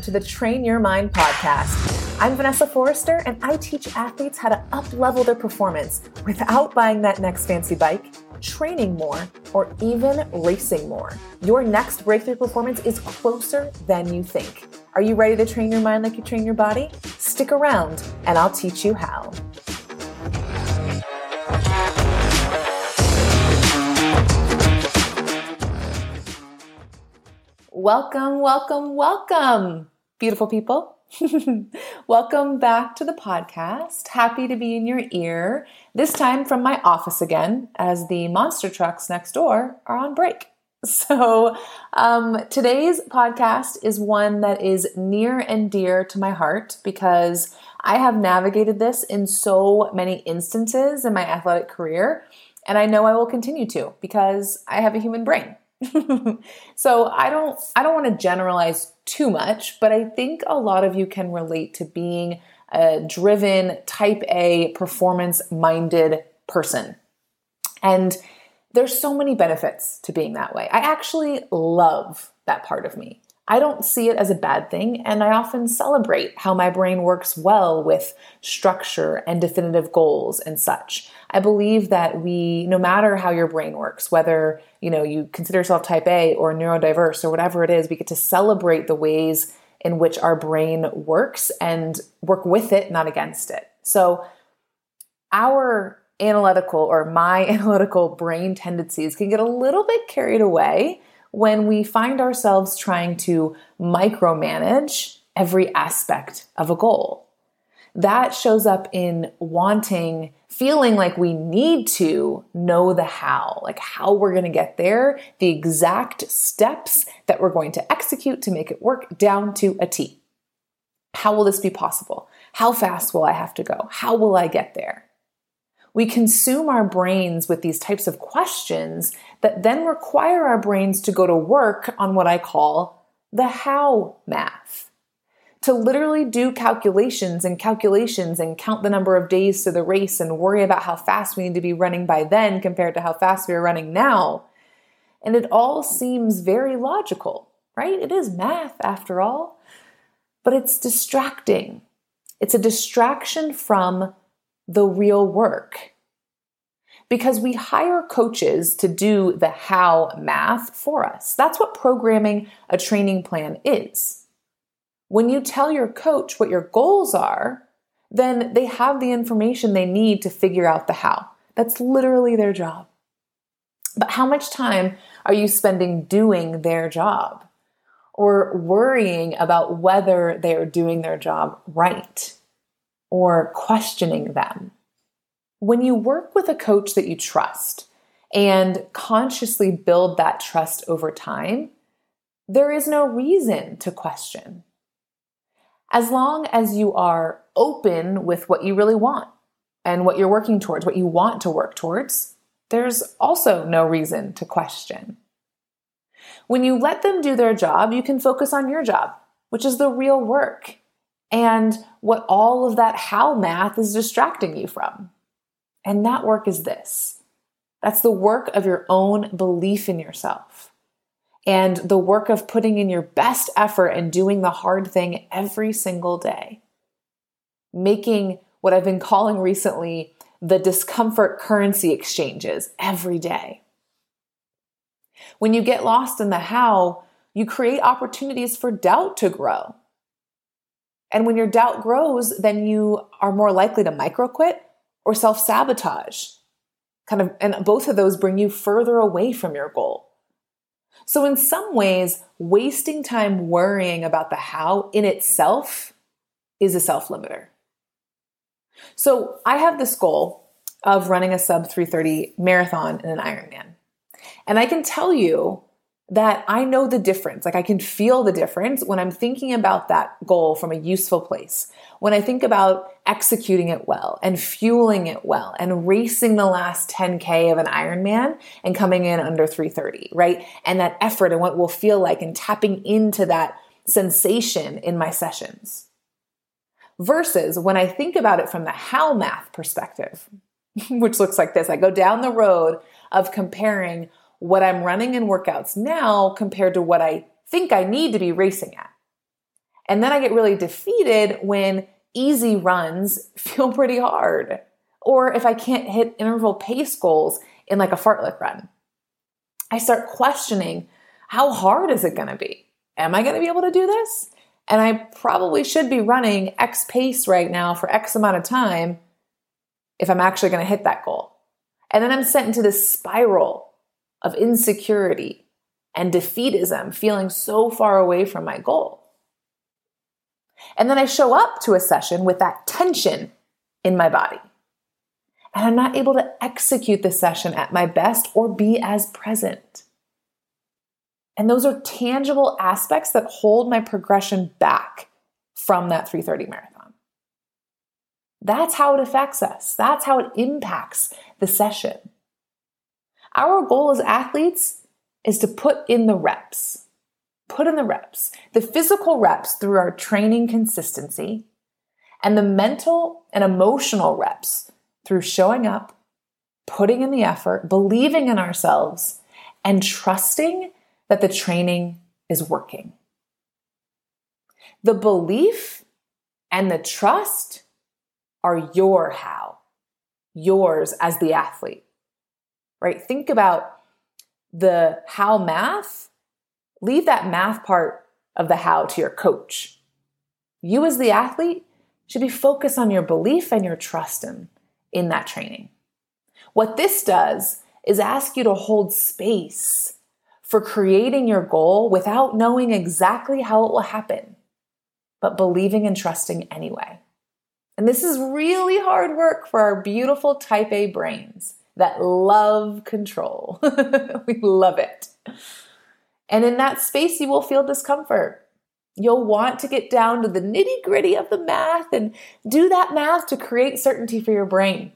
Welcome to the Train Your Mind podcast. I'm Vanessa Forrester, and I teach athletes how to up level their performance without buying that next fancy bike, training more, or even racing more. Your next breakthrough performance is closer than you think. Are you ready to train your mind like you train your body? Stick around, and I'll teach you how. Welcome, welcome, welcome, beautiful people. welcome back to the podcast. Happy to be in your ear, this time from my office again, as the monster trucks next door are on break. So, um, today's podcast is one that is near and dear to my heart because I have navigated this in so many instances in my athletic career, and I know I will continue to because I have a human brain. so I don't I don't want to generalize too much, but I think a lot of you can relate to being a driven type A performance minded person. And there's so many benefits to being that way. I actually love that part of me. I don't see it as a bad thing, and I often celebrate how my brain works well with structure and definitive goals and such. I believe that we, no matter how your brain works, whether you know you consider yourself type A or neurodiverse or whatever it is, we get to celebrate the ways in which our brain works and work with it, not against it. So, our analytical or my analytical brain tendencies can get a little bit carried away when we find ourselves trying to micromanage every aspect of a goal. That shows up in wanting, feeling like we need to know the how, like how we're going to get there, the exact steps that we're going to execute to make it work down to a T. How will this be possible? How fast will I have to go? How will I get there? We consume our brains with these types of questions that then require our brains to go to work on what I call the how math. To literally do calculations and calculations and count the number of days to the race and worry about how fast we need to be running by then compared to how fast we are running now. And it all seems very logical, right? It is math after all, but it's distracting. It's a distraction from the real work because we hire coaches to do the how math for us. That's what programming a training plan is. When you tell your coach what your goals are, then they have the information they need to figure out the how. That's literally their job. But how much time are you spending doing their job or worrying about whether they are doing their job right or questioning them? when you work with a coach that you trust and consciously build that trust over time, there is no reason to question. As long as you are open with what you really want and what you're working towards, what you want to work towards, there's also no reason to question. When you let them do their job, you can focus on your job, which is the real work and what all of that how math is distracting you from. And that work is this that's the work of your own belief in yourself and the work of putting in your best effort and doing the hard thing every single day. Making what I've been calling recently the discomfort currency exchanges every day. When you get lost in the how, you create opportunities for doubt to grow. And when your doubt grows, then you are more likely to micro quit or self sabotage. Kind of, and both of those bring you further away from your goal. So, in some ways, wasting time worrying about the how in itself is a self limiter. So, I have this goal of running a sub 330 marathon in an Ironman. And I can tell you that I know the difference. Like I can feel the difference when I'm thinking about that goal from a useful place. When I think about executing it well and fueling it well and racing the last 10K of an Ironman and coming in under 330, right? And that effort and what will feel like and tapping into that sensation in my sessions. Versus when I think about it from the how math perspective, which looks like this I go down the road of comparing what I'm running in workouts now compared to what I think I need to be racing at. And then I get really defeated when easy runs feel pretty hard. Or if I can't hit interval pace goals in like a fartlek run. I start questioning how hard is it going to be? Am I going to be able to do this? And I probably should be running X pace right now for X amount of time if I'm actually going to hit that goal. And then I'm sent into this spiral of insecurity and defeatism, feeling so far away from my goal. And then I show up to a session with that tension in my body. And I'm not able to execute the session at my best or be as present. And those are tangible aspects that hold my progression back from that 330 marathon. That's how it affects us. That's how it impacts the session. Our goal as athletes is to put in the reps. Put in the reps, the physical reps through our training consistency, and the mental and emotional reps through showing up, putting in the effort, believing in ourselves, and trusting that the training is working. The belief and the trust are your how, yours as the athlete, right? Think about the how math, leave that math part of the how to your coach. You, as the athlete, should be focused on your belief and your trust in, in that training. What this does is ask you to hold space for creating your goal without knowing exactly how it will happen, but believing and trusting anyway. And this is really hard work for our beautiful type A brains that love control. we love it. And in that space, you will feel discomfort. You'll want to get down to the nitty gritty of the math and do that math to create certainty for your brain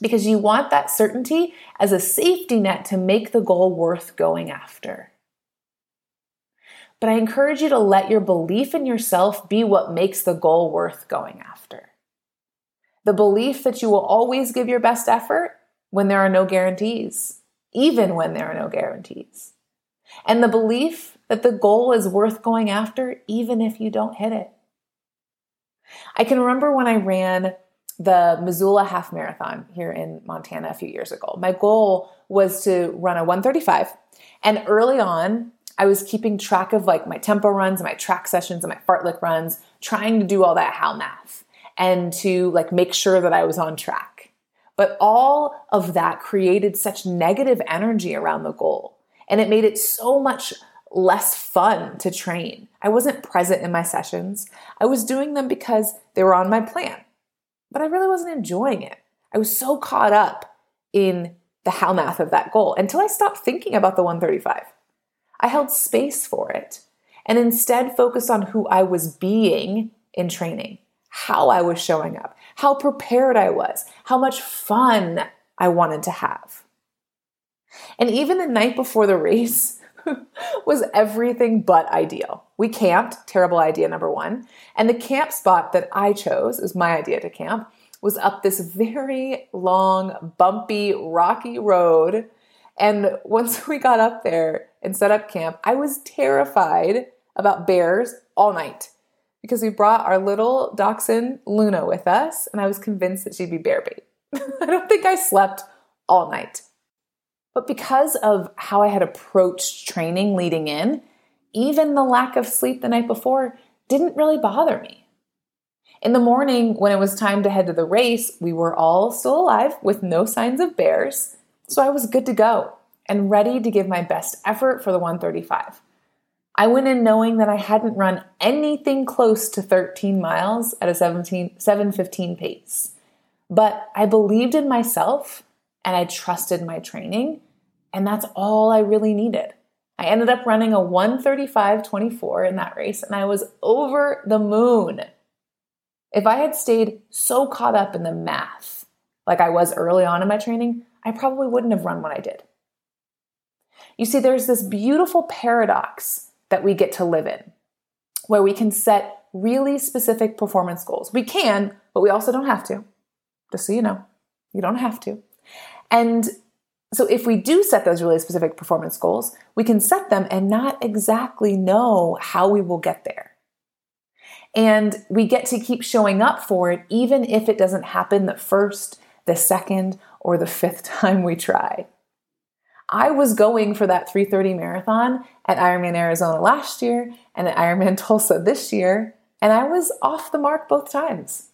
because you want that certainty as a safety net to make the goal worth going after. But I encourage you to let your belief in yourself be what makes the goal worth going after. The belief that you will always give your best effort when there are no guarantees, even when there are no guarantees. And the belief that the goal is worth going after even if you don't hit it. I can remember when I ran the Missoula Half Marathon here in Montana a few years ago. My goal was to run a 135. And early on, I was keeping track of like my tempo runs and my track sessions and my fartlek runs, trying to do all that how math and to like make sure that I was on track. But all of that created such negative energy around the goal. And it made it so much less fun to train. I wasn't present in my sessions. I was doing them because they were on my plan but I really wasn't enjoying it. I was so caught up in the how math of that goal until I stopped thinking about the 135. I held space for it and instead focused on who I was being in training, how I was showing up, how prepared I was, how much fun I wanted to have. And even the night before the race was everything but ideal. We camped, terrible idea number one. And the camp spot that I chose, is my idea to camp, was up this very long, bumpy, rocky road. And once we got up there and set up camp, I was terrified about bears all night because we brought our little dachshund Luna with us, and I was convinced that she'd be bear bait. I don't think I slept all night. But because of how I had approached training leading in, even the lack of sleep the night before didn't really bother me. In the morning, when it was time to head to the race, we were all still alive with no signs of bears, so I was good to go and ready to give my best effort for the 135. I went in knowing that I hadn't run anything close to 13 miles at a 17, 715 pace. But I believed in myself and I trusted my training, and that's all I really needed. I ended up running a 135.24 in that race, and I was over the moon. If I had stayed so caught up in the math like I was early on in my training, I probably wouldn't have run what I did. You see, there's this beautiful paradox that we get to live in where we can set really specific performance goals. We can, but we also don't have to. Just so you know, you don't have to. And so if we do set those really specific performance goals, we can set them and not exactly know how we will get there. And we get to keep showing up for it, even if it doesn't happen the first, the second, or the fifth time we try. I was going for that 330 marathon at Ironman Arizona last year and at Ironman Tulsa this year, and I was off the mark both times.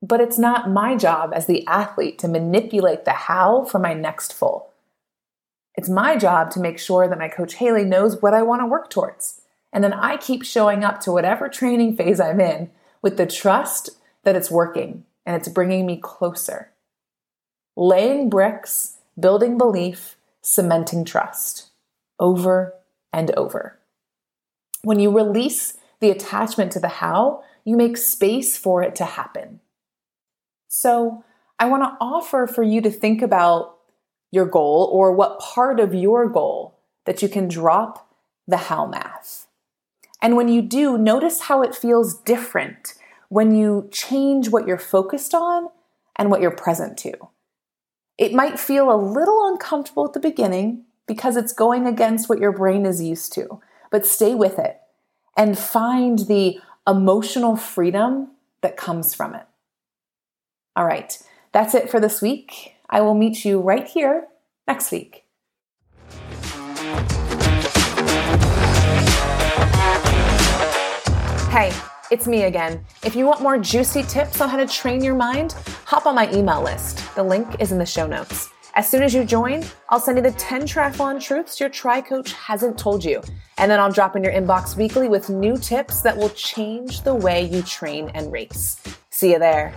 But it's not my job as the athlete to manipulate the how for my next full. It's my job to make sure that my coach Haley knows what I want to work towards. And then I keep showing up to whatever training phase I'm in with the trust that it's working and it's bringing me closer. Laying bricks, building belief, cementing trust over and over. When you release the attachment to the how, you make space for it to happen. So, I want to offer for you to think about your goal or what part of your goal that you can drop the how math. And when you do, notice how it feels different when you change what you're focused on and what you're present to. It might feel a little uncomfortable at the beginning because it's going against what your brain is used to, but stay with it and find the emotional freedom that comes from it. All right, that's it for this week. I will meet you right here next week. Hey, it's me again. If you want more juicy tips on how to train your mind, hop on my email list. The link is in the show notes. As soon as you join, I'll send you the 10 triathlon truths your tri coach hasn't told you. And then I'll drop in your inbox weekly with new tips that will change the way you train and race. See you there.